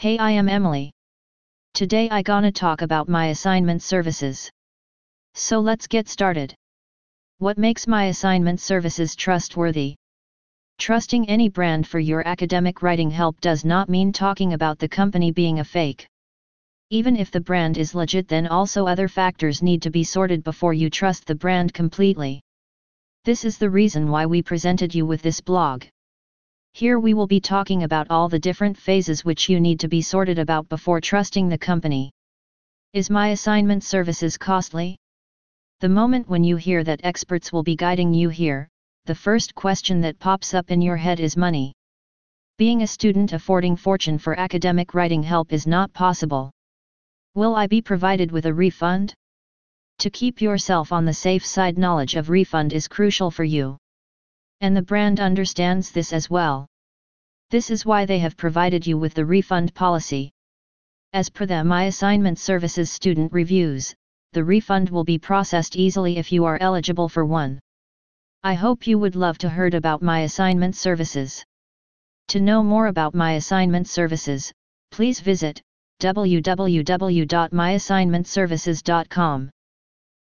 Hey I am Emily. Today I gonna talk about my assignment services. So let's get started. What makes my assignment services trustworthy? Trusting any brand for your academic writing help does not mean talking about the company being a fake. Even if the brand is legit then also other factors need to be sorted before you trust the brand completely. This is the reason why we presented you with this blog. Here we will be talking about all the different phases which you need to be sorted about before trusting the company. Is my assignment services costly? The moment when you hear that experts will be guiding you here, the first question that pops up in your head is money. Being a student affording fortune for academic writing help is not possible. Will I be provided with a refund? To keep yourself on the safe side knowledge of refund is crucial for you. And the brand understands this as well. This is why they have provided you with the refund policy. As per the My Assignment Services student reviews, the refund will be processed easily if you are eligible for one. I hope you would love to heard about my assignment services. To know more about my assignment services, please visit www.myassignmentservices.com.